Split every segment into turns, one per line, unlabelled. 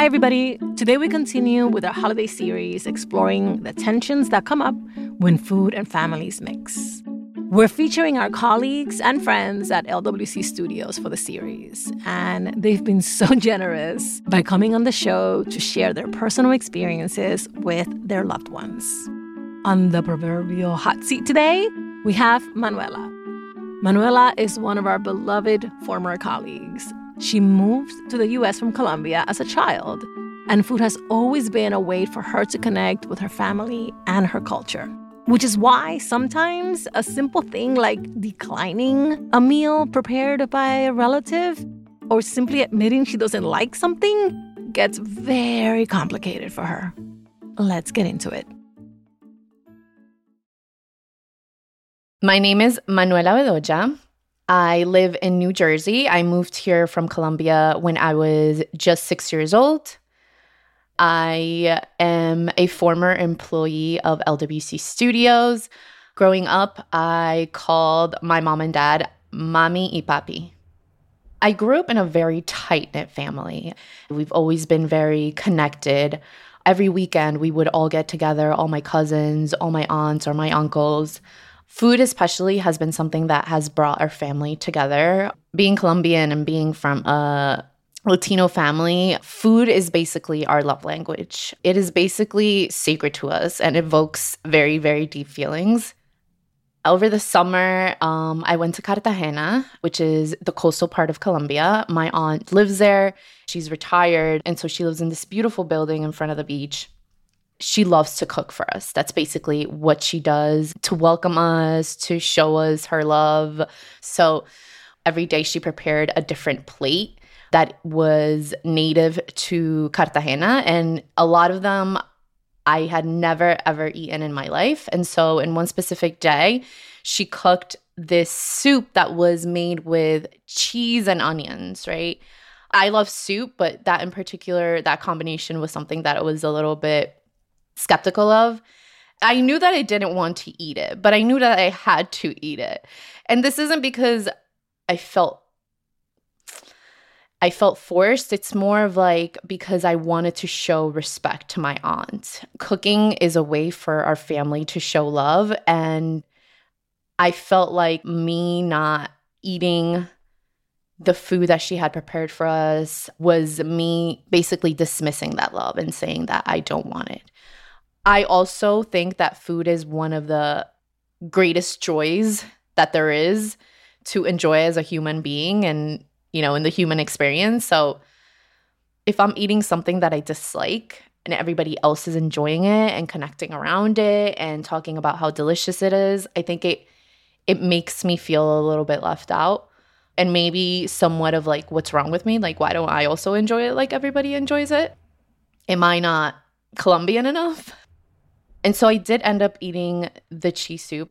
Hi, everybody. Today we continue with our holiday series exploring the tensions that come up when food and families mix. We're featuring our colleagues and friends at LWC Studios for the series, and they've been so generous by coming on the show to share their personal experiences with their loved ones. On the proverbial hot seat today, we have Manuela. Manuela is one of our beloved former colleagues she moved to the US from Colombia as a child, and food has always been a way for her to connect with her family and her culture. Which is why sometimes a simple thing like declining a meal prepared by a relative or simply admitting she doesn't like something gets very complicated for her. Let's get into it.
My name is Manuela Bedoya. I live in New Jersey. I moved here from Colombia when I was just six years old. I am a former employee of LWC Studios. Growing up, I called my mom and dad Mami y Papi. I grew up in a very tight knit family. We've always been very connected. Every weekend, we would all get together, all my cousins, all my aunts, or my uncles. Food, especially, has been something that has brought our family together. Being Colombian and being from a Latino family, food is basically our love language. It is basically sacred to us and evokes very, very deep feelings. Over the summer, um, I went to Cartagena, which is the coastal part of Colombia. My aunt lives there. She's retired. And so she lives in this beautiful building in front of the beach she loves to cook for us. That's basically what she does to welcome us, to show us her love. So every day she prepared a different plate that was native to Cartagena. And a lot of them I had never, ever eaten in my life. And so in one specific day, she cooked this soup that was made with cheese and onions, right? I love soup, but that in particular, that combination was something that was a little bit skeptical of. I knew that I didn't want to eat it, but I knew that I had to eat it. And this isn't because I felt I felt forced. It's more of like because I wanted to show respect to my aunt. Cooking is a way for our family to show love and I felt like me not eating the food that she had prepared for us was me basically dismissing that love and saying that I don't want it. I also think that food is one of the greatest joys that there is to enjoy as a human being and, you know, in the human experience. So if I'm eating something that I dislike and everybody else is enjoying it and connecting around it and talking about how delicious it is, I think it it makes me feel a little bit left out and maybe somewhat of like what's wrong with me? Like why don't I also enjoy it like everybody enjoys it? Am I not Colombian enough? And so I did end up eating the cheese soup.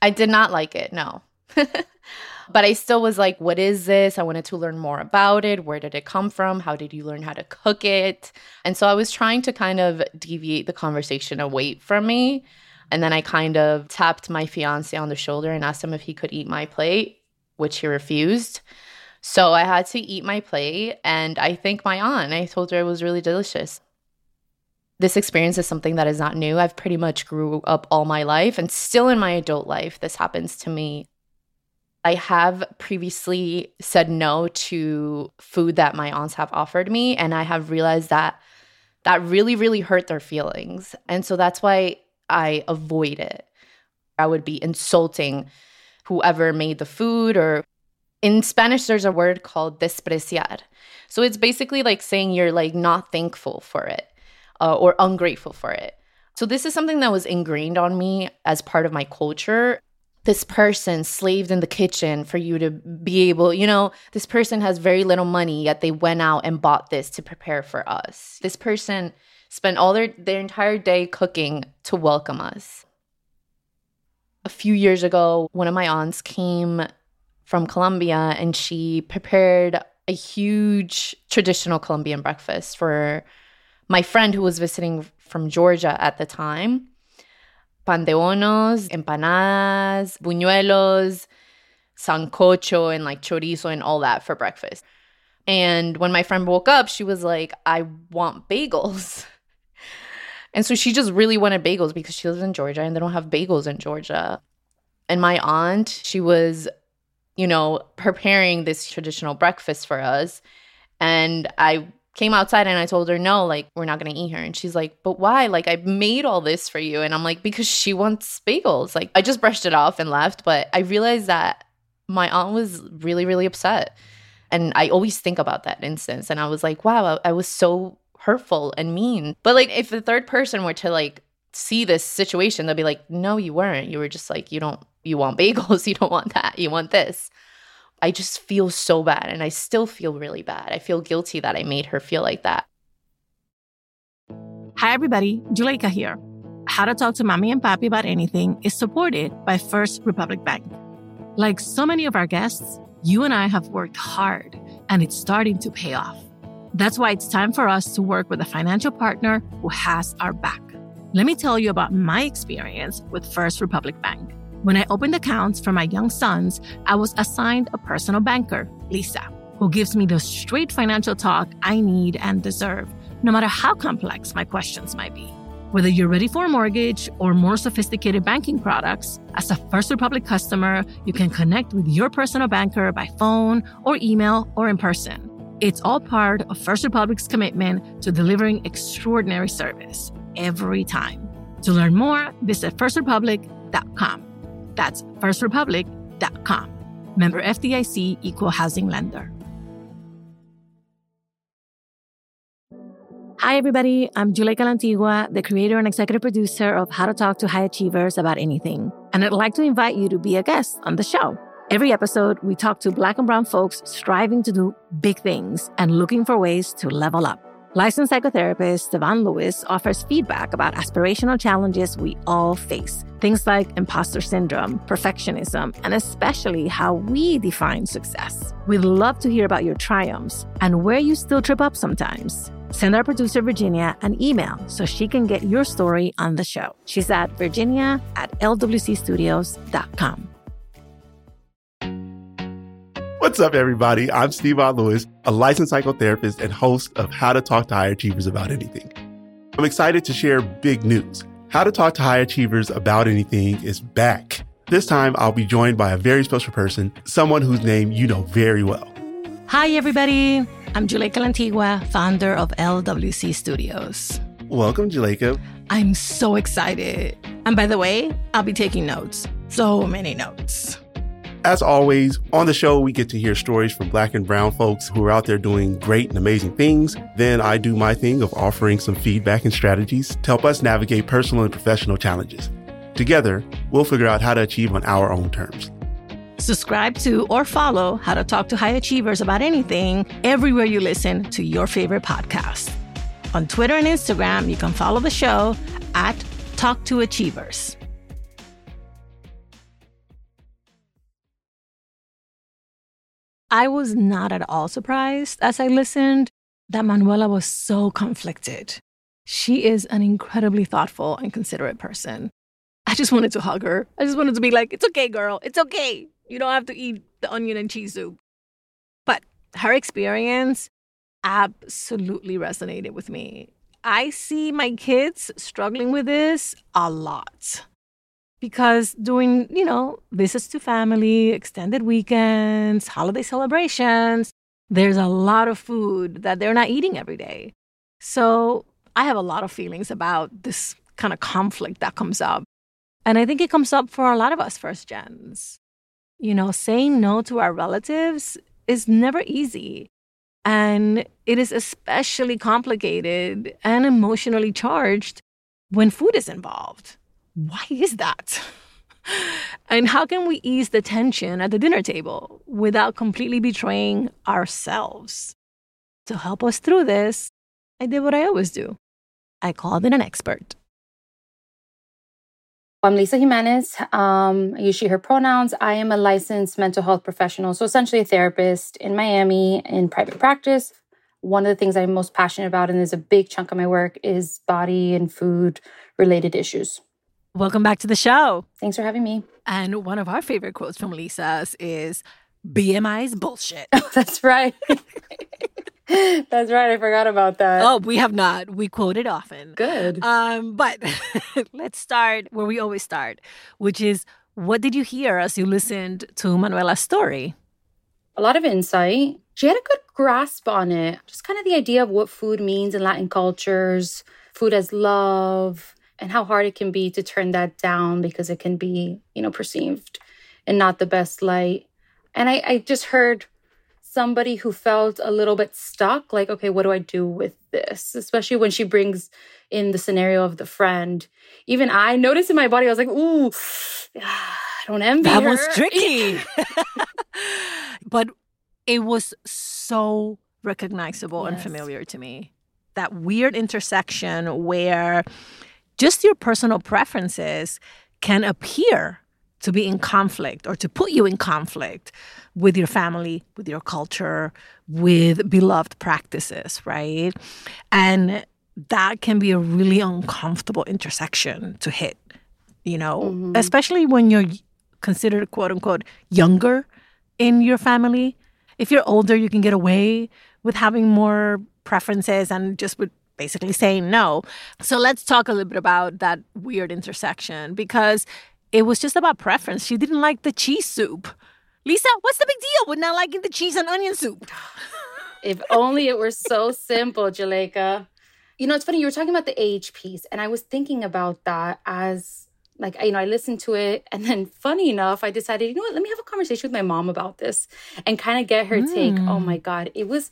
I did not like it, no. but I still was like, what is this? I wanted to learn more about it. Where did it come from? How did you learn how to cook it? And so I was trying to kind of deviate the conversation away from me. And then I kind of tapped my fiance on the shoulder and asked him if he could eat my plate, which he refused. So I had to eat my plate and I thanked my aunt. I told her it was really delicious this experience is something that is not new. I've pretty much grew up all my life and still in my adult life this happens to me. I have previously said no to food that my aunts have offered me and I have realized that that really really hurt their feelings. And so that's why I avoid it. I would be insulting whoever made the food or in Spanish there's a word called despreciar. So it's basically like saying you're like not thankful for it uh, or ungrateful for it. So, this is something that was ingrained on me as part of my culture. This person slaved in the kitchen for you to be able, you know, this person has very little money, yet they went out and bought this to prepare for us. This person spent all their, their entire day cooking to welcome us. A few years ago, one of my aunts came from Colombia and she prepared a huge traditional Colombian breakfast for my friend who was visiting from Georgia at the time. pan de bonos, empanadas, buñuelos, sancocho, and like chorizo and all that for breakfast. And when my friend woke up, she was like, I want bagels. And so she just really wanted bagels because she lives in Georgia and they don't have bagels in Georgia. And my aunt, she was, you know, preparing this traditional breakfast for us. And I came outside and I told her, no, like, we're not going to eat her. And she's like, but why? Like, I made all this for you. And I'm like, because she wants bagels. Like, I just brushed it off and left. But I realized that my aunt was really, really upset. And I always think about that instance. And I was like, wow, I, I was so hurtful and mean. But like, if the third person were to like see this situation, they'll be like, no, you weren't. You were just like, you don't, you want bagels. You don't want that. You want this. I just feel so bad. And I still feel really bad. I feel guilty that I made her feel like that.
Hi, everybody. Juleyka here. How to Talk to Mami and Papi About Anything is supported by First Republic Bank. Like so many of our guests, you and I have worked hard, and it's starting to pay off. That's why it's time for us to work with a financial partner who has our back. Let me tell you about my experience with First Republic Bank. When I opened accounts for my young sons, I was assigned a personal banker, Lisa, who gives me the straight financial talk I need and deserve, no matter how complex my questions might be. Whether you're ready for a mortgage or more sophisticated banking products, as a First Republic customer, you can connect with your personal banker by phone or email or in person. It's all part of First Republic's commitment to delivering extraordinary service every time. To learn more, visit firstrepublic.com. That's firstrepublic.com. Member FDIC Equal Housing Lender. Hi, everybody. I'm Juleyka Lantigua, the creator and executive producer of How to Talk to High Achievers About Anything. And I'd like to invite you to be a guest on the show. Every episode, we talk to Black and Brown folks striving to do big things and looking for ways to level up. Licensed psychotherapist Devon Lewis offers feedback about aspirational challenges we all face. Things like imposter syndrome, perfectionism, and especially how we define success. We'd love to hear about your triumphs and where you still trip up sometimes. Send our producer Virginia an email so she can get your story on the show. She's at virginia at lwcstudios.com.
What's up, everybody? I'm Steve Lewis, a licensed psychotherapist and host of How to Talk to High Achievers About Anything. I'm excited to share big news. How to Talk to High Achievers About Anything is back. This time, I'll be joined by a very special person, someone whose name you know very well.
Hi, everybody. I'm Juleyka Lantigua, founder of LWC Studios.
Welcome, Juleyka.
I'm so excited. And by the way, I'll be taking notes. So many notes.
As always, on the show, we get to hear stories from black and brown folks who are out there doing great and amazing things. Then I do my thing of offering some feedback and strategies to help us navigate personal and professional challenges. Together, we'll figure out how to achieve on our own terms.
Subscribe to or follow How to Talk to High Achievers about anything everywhere you listen to your favorite podcast. On Twitter and Instagram, you can follow the show at Talk to Achievers. I was not at all surprised as I listened that Manuela was so conflicted. She is an incredibly thoughtful and considerate person. I just wanted to hug her. I just wanted to be like, it's okay, girl. It's okay. You don't have to eat the onion and cheese soup. But her experience absolutely resonated with me. I see my kids struggling with this a lot because doing, you know, visits to family, extended weekends, holiday celebrations, there's a lot of food that they're not eating every day. So I have a lot of feelings about this kind of conflict that comes up. And I think it comes up for a lot of us first gens. You know, saying no to our relatives is never easy. And it is especially complicated and emotionally charged when food is involved why is that? and how can we ease the tension at the dinner table without completely betraying ourselves? To help us through this, I did what I always do I called in an expert.
I'm Lisa Jimenez. Um, I use she, her pronouns. I am a licensed mental health professional, so essentially a therapist in Miami in private practice. One of the things I'm most passionate about, and is a big chunk of my work, is body and food related issues.
Welcome back to the show.
Thanks for having me.
And one of our favorite quotes from Lisa's is BMI's bullshit.
Oh, that's right. that's right. I forgot about that.
Oh, we have not. We quote it often.
Good.
Um, but let's start where we always start, which is what did you hear as you listened to Manuela's story?
A lot of insight. She had a good grasp on it. Just kind of the idea of what food means in Latin cultures, food as love, and how hard it can be to turn that down because it can be, you know, perceived in not the best light. And I, I just heard somebody who felt a little bit stuck like, okay, what do I do with this? Especially when she brings in the scenario of the friend. Even I noticed in my body, I was like, ooh, I don't envy
That
her.
was tricky. but it was so recognizable and familiar to me. That weird intersection where just your personal preferences can appear to be in conflict or to put you in conflict with your family, with your culture, with beloved practices, right? And that can be a really uncomfortable intersection to hit, you know, mm-hmm. especially when you're considered quote unquote younger in your family. If you're older, you can get away with having more preferences and just with basically saying no. So let's talk a little bit about that weird intersection because it was just about preference. She didn't like the cheese soup. Lisa, what's the big deal with not liking the cheese and onion soup?
If only it were so simple, Juleyka. You know, it's funny, you were talking about the age piece, and I was thinking about that as like, you know, I listened to it, and then funny enough, I decided, you know what, let me have a conversation with my mom about this and kind of get her take. Oh hmm. my God, it was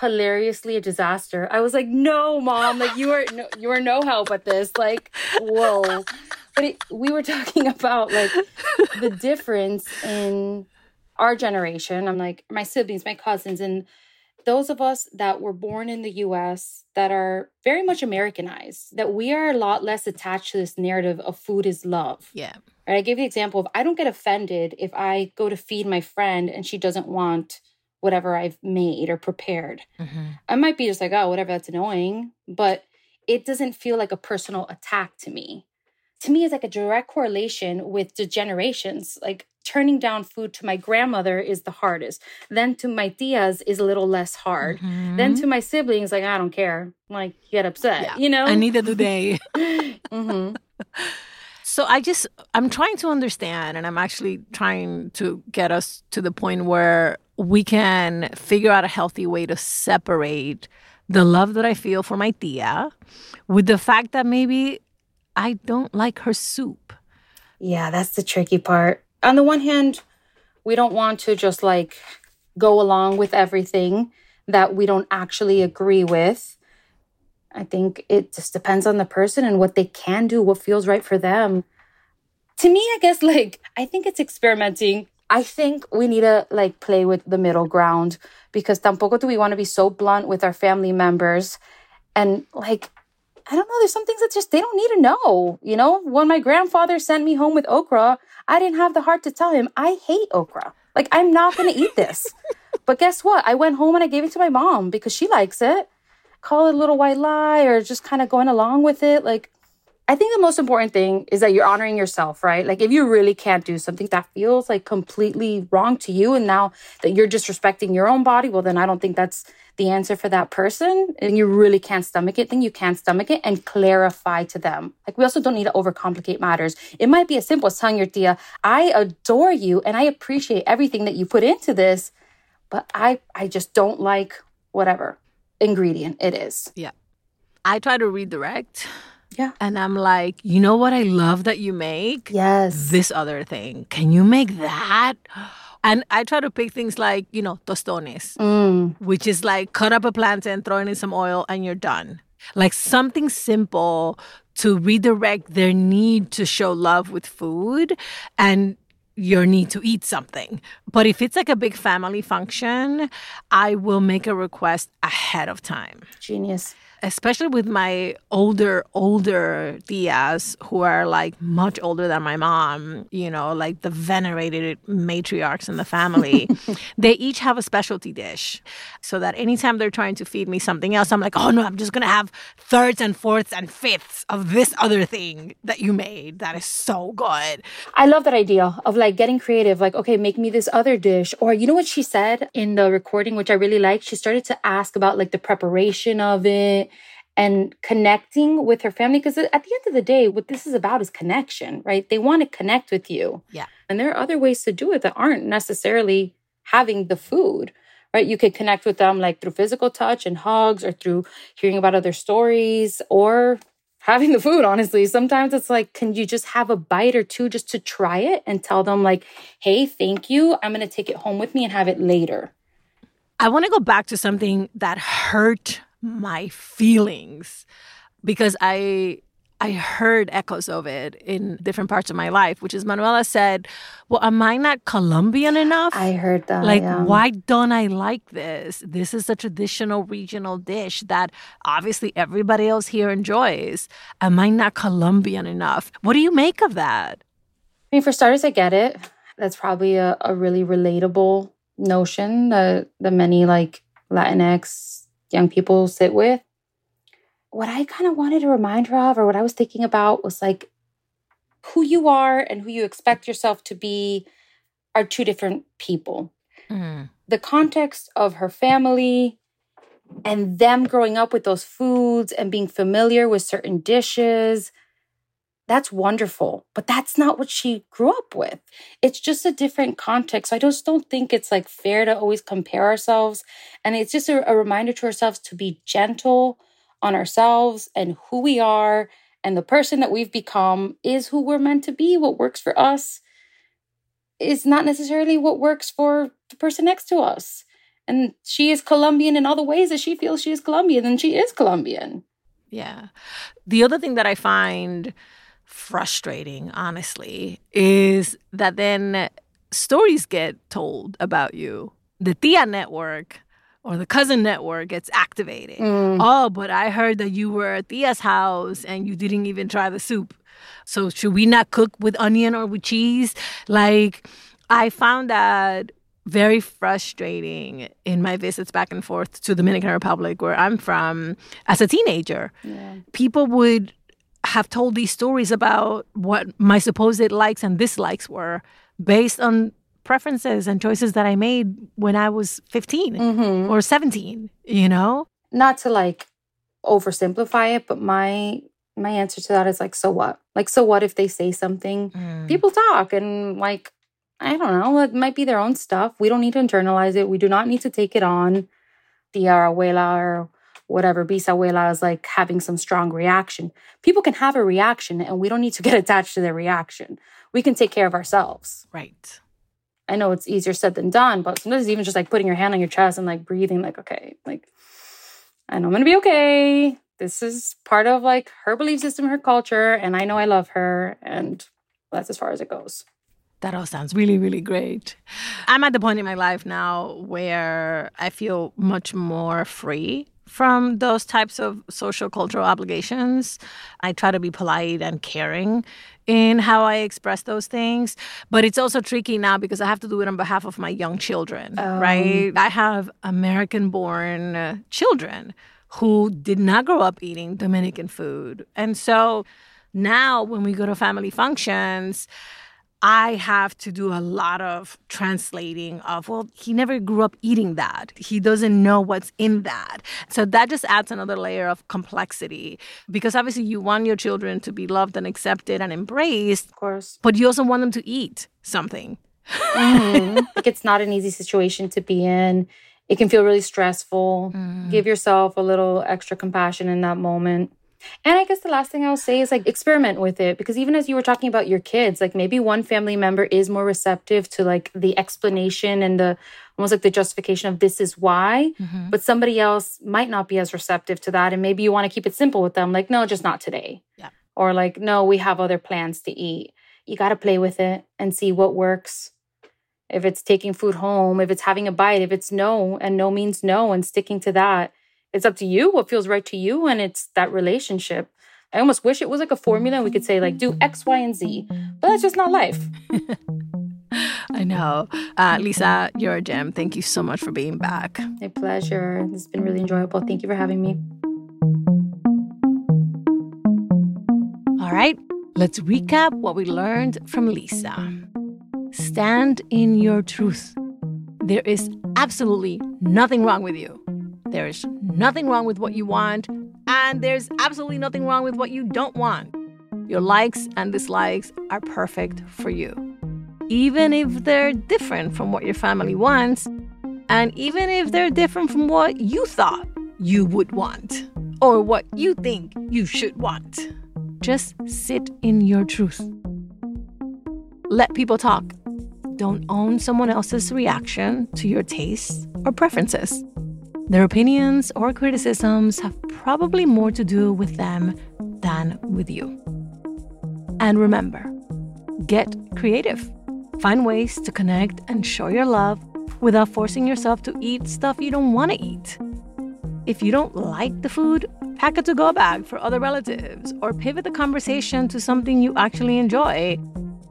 hilariously a disaster. I was like, no, mom, like you are no, you are no help at this. Like, whoa. But it, we were talking about like the difference in our generation. I'm like my siblings, my cousins, and those of us that were born in the US that are very much Americanized, that we are a lot less attached to this narrative of food is love.
Yeah.
Right? I gave the example of I don't get offended if I go to feed my friend and she doesn't want whatever I've made or prepared. I might be just like, oh, whatever, that's annoying, but it doesn't feel like a personal attack to me. To me, it's like a direct correlation with the generations. Like turning down food to my grandmother is the hardest. Then to my tias is a little less hard. Then to my siblings, like, I don't care. Like, get upset,
Yeah.
you know?
And neither do they.
hmm
So I just I'm trying to understand and I'm actually trying to get us to the point where we can figure out a healthy way to separate the love that I feel for my tia with the fact that maybe I don't like her soup.
Yeah, that's the tricky part. On the one hand, we don't want to just like go along with everything that we don't actually agree with. I think it just depends on the person and what they can do, what feels right for them. To me, I guess like I think it's experimenting. I think we need to like play with the middle ground because tampoco do we want to be so blunt with our family members and like I don't know. There's some things that just they don't need to know. You know, when my grandfather sent me home with okra, I didn't have the heart to tell him I hate okra. Like I'm not going to eat this. but guess what? I went home and I gave it to my mom because she likes it. Call it a little white lie or just kind of going along with it. Like I think the most important thing is that you're honoring yourself, right? Like if you really can't do something that feels like completely wrong to you and now that you're disrespecting your own body, well then I don't think that's the answer for that person and you really can't stomach it, then you can't stomach it and clarify to them. Like we also don't need to overcomplicate matters. It might be as simple as telling your tia, I adore you and I appreciate everything that you put into this, but I I just don't like whatever ingredient it is. Yeah.
I try to redirect.
Yeah.
And I'm like, you know what I love that you make?
Yes.
This other thing. Can you make that? And I try to pick things like, you know, tostones.
Mm.
which is like cut up a plantain, throw it in some oil, and you're done. Like something simple to redirect their need to show love with food and your need to eat something. But if it's like a big family function, I will make a request ahead of time.
Genius.
Especially with my older, older tias who are like much older than my mom, you know, like the venerated matriarchs in the family, they each have a specialty dish. So that anytime they're trying to feed me something else, I'm like, oh no, I'm just gonna have thirds and fourths and fifths of this other thing that you made. That is so good.
I love that idea of like getting creative, like, okay, make me this other dish. Or you know what she said in the recording, which I really liked? She started to ask about like the preparation of it and connecting with her family. Because at the end of the day, what this is about is connection, right? They want to connect with you.
Yeah.
And there are other ways to do it that aren't necessarily having the food, right? You could connect with them like through physical touch and hugs or through hearing about other stories or having the food, honestly. Sometimes it's like, can you just have a bite or two just to try it and tell them, like, hey, thank you. I'm going to take it home with me and have it later.
I want to go back to something that hurt my feelings because I I heard echoes of it in different parts of my life, which is Manuela said, Well, am I not Colombian enough?
I heard that.
Like,
yeah.
why don't I like this? This is a traditional regional dish that obviously everybody else here enjoys. Am I not Colombian enough? What do you make of that?
I mean, for starters, I get it. That's probably a, a really relatable notion that, that many like Latinx young people sit with. What I kind of wanted to remind her of, or what I was thinking about, was like who you are and who you expect yourself to be are two different people. Mm. The context of her family and them growing up with those foods and being familiar with certain dishes that's wonderful. But that's not what she grew up with. It's just a different context. So I just don't think it's like fair to always compare ourselves. And it's just a, a reminder to ourselves to be gentle on ourselves and who we are. And the person that we've become is who we're meant to be. What works for us is not necessarily what works for the person next to us. And she is Colombian in all the ways that she feels she is Colombian, and she is Colombian.
Yeah. The other thing that I find frustrating, honestly, is that then stories get told about you. The Tia network or the cousin network gets activated. Mm. Oh, but I heard that you were at Tia's house and you didn't even try the soup. So should we not cook with onion or with cheese? Like, I found that very frustrating in my visits back and forth to the Dominican Republic, where I'm from, as a teenager. Yeah. People would have told these stories about what my supposed likes and dislikes were based on preferences and choices that I made when I was 15 mm-hmm. or 17, you know?
Not to like oversimplify it, but my my answer to that is like so what? Like so what if they say something? Mm. People talk and like I don't know, it might be their own stuff. We don't need to internalize it. We do not need to take it on. The abuela or whatever bisabuela is like having some strong reaction. People can have a reaction and we don't need to get attached to their reaction. We can take care of ourselves.
Right.
I know it's easier said than done, but sometimes even just like putting your hand on your chest and like breathing, like, okay, like, I know I'm gonna be okay. This is part of like her belief system, her culture, and I know I love her, and that's as far as it goes.
That all sounds really, really great. I'm at the point in my life now where I feel much more free from those types of social cultural obligations. I try to be polite and caring in how I express those things. But it's also tricky now because I have to do it on behalf of my young children, um. right? I have American born children who did not grow up eating Dominican food. And so now when we go to family functions, I have to do a lot of translating of, well, he never grew up eating that. He doesn't know what's in that. So that just adds another layer of complexity because obviously you want your children to be loved and accepted and embraced.
Of course.
But you also want them to eat something.
mm-hmm. like it's not an easy situation to be in. It can feel really stressful. Mm. Give yourself a little extra compassion in that moment. And I guess the last thing I'll say is like experiment with it because even as you were talking about your kids, like maybe one family member is more receptive to like the explanation and the almost like the justification of this is why, mm-hmm. but somebody else might not be as receptive to that. And maybe you want to keep it simple with them, like, no, just not today.
Yeah.
Or like, no, we have other plans to eat. You got to play with it and see what works. If it's taking food home, if it's having a bite, if it's no, and no means no, and sticking to that it's up to you what feels right to you and it's that relationship. I almost wish it was like a formula and we could say like do X, Y, and Z, but that's just not life.
I know. Uh, Lisa, you're a gem. Thank you so much for being back.
A pleasure. It's been really enjoyable. Thank you for having me.
All right, let's recap what we learned from Lisa. Stand in your truth. There is absolutely nothing wrong with you. There's nothing wrong with what you want, and there's absolutely nothing wrong with what you don't want. Your likes and dislikes are perfect for you even if they're different from what your family wants, and even if they're different from what you thought you would want or what you think you should want. Just sit in your truth. Let people talk. Don't own someone else's reaction to your tastes or preferences. Their opinions or criticisms have probably more to do with them than with you. And remember, get creative. Find ways to connect and show your love without forcing yourself to eat stuff you don't want to eat. If you don't like the food, pack a to go bag for other relatives or pivot the conversation to something you actually enjoy.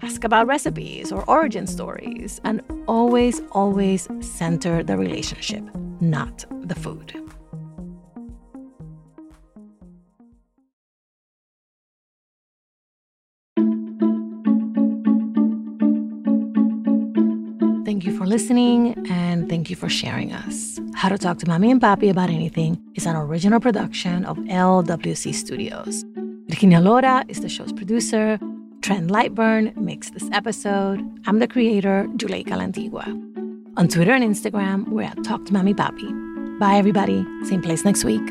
Ask about recipes or origin stories, and always, always center the relationship, not the food. Thank you for listening and thank you for sharing us. How to Talk to Mami and Papi About Anything is an original production of LWC Studios. Virginia Lora is the show's producer. Trent Lightburn makes this episode. I'm the creator, Juleyka Lantigua. On Twitter and Instagram, we're at Talk to Mami Papi. Bye, everybody. Same place next week.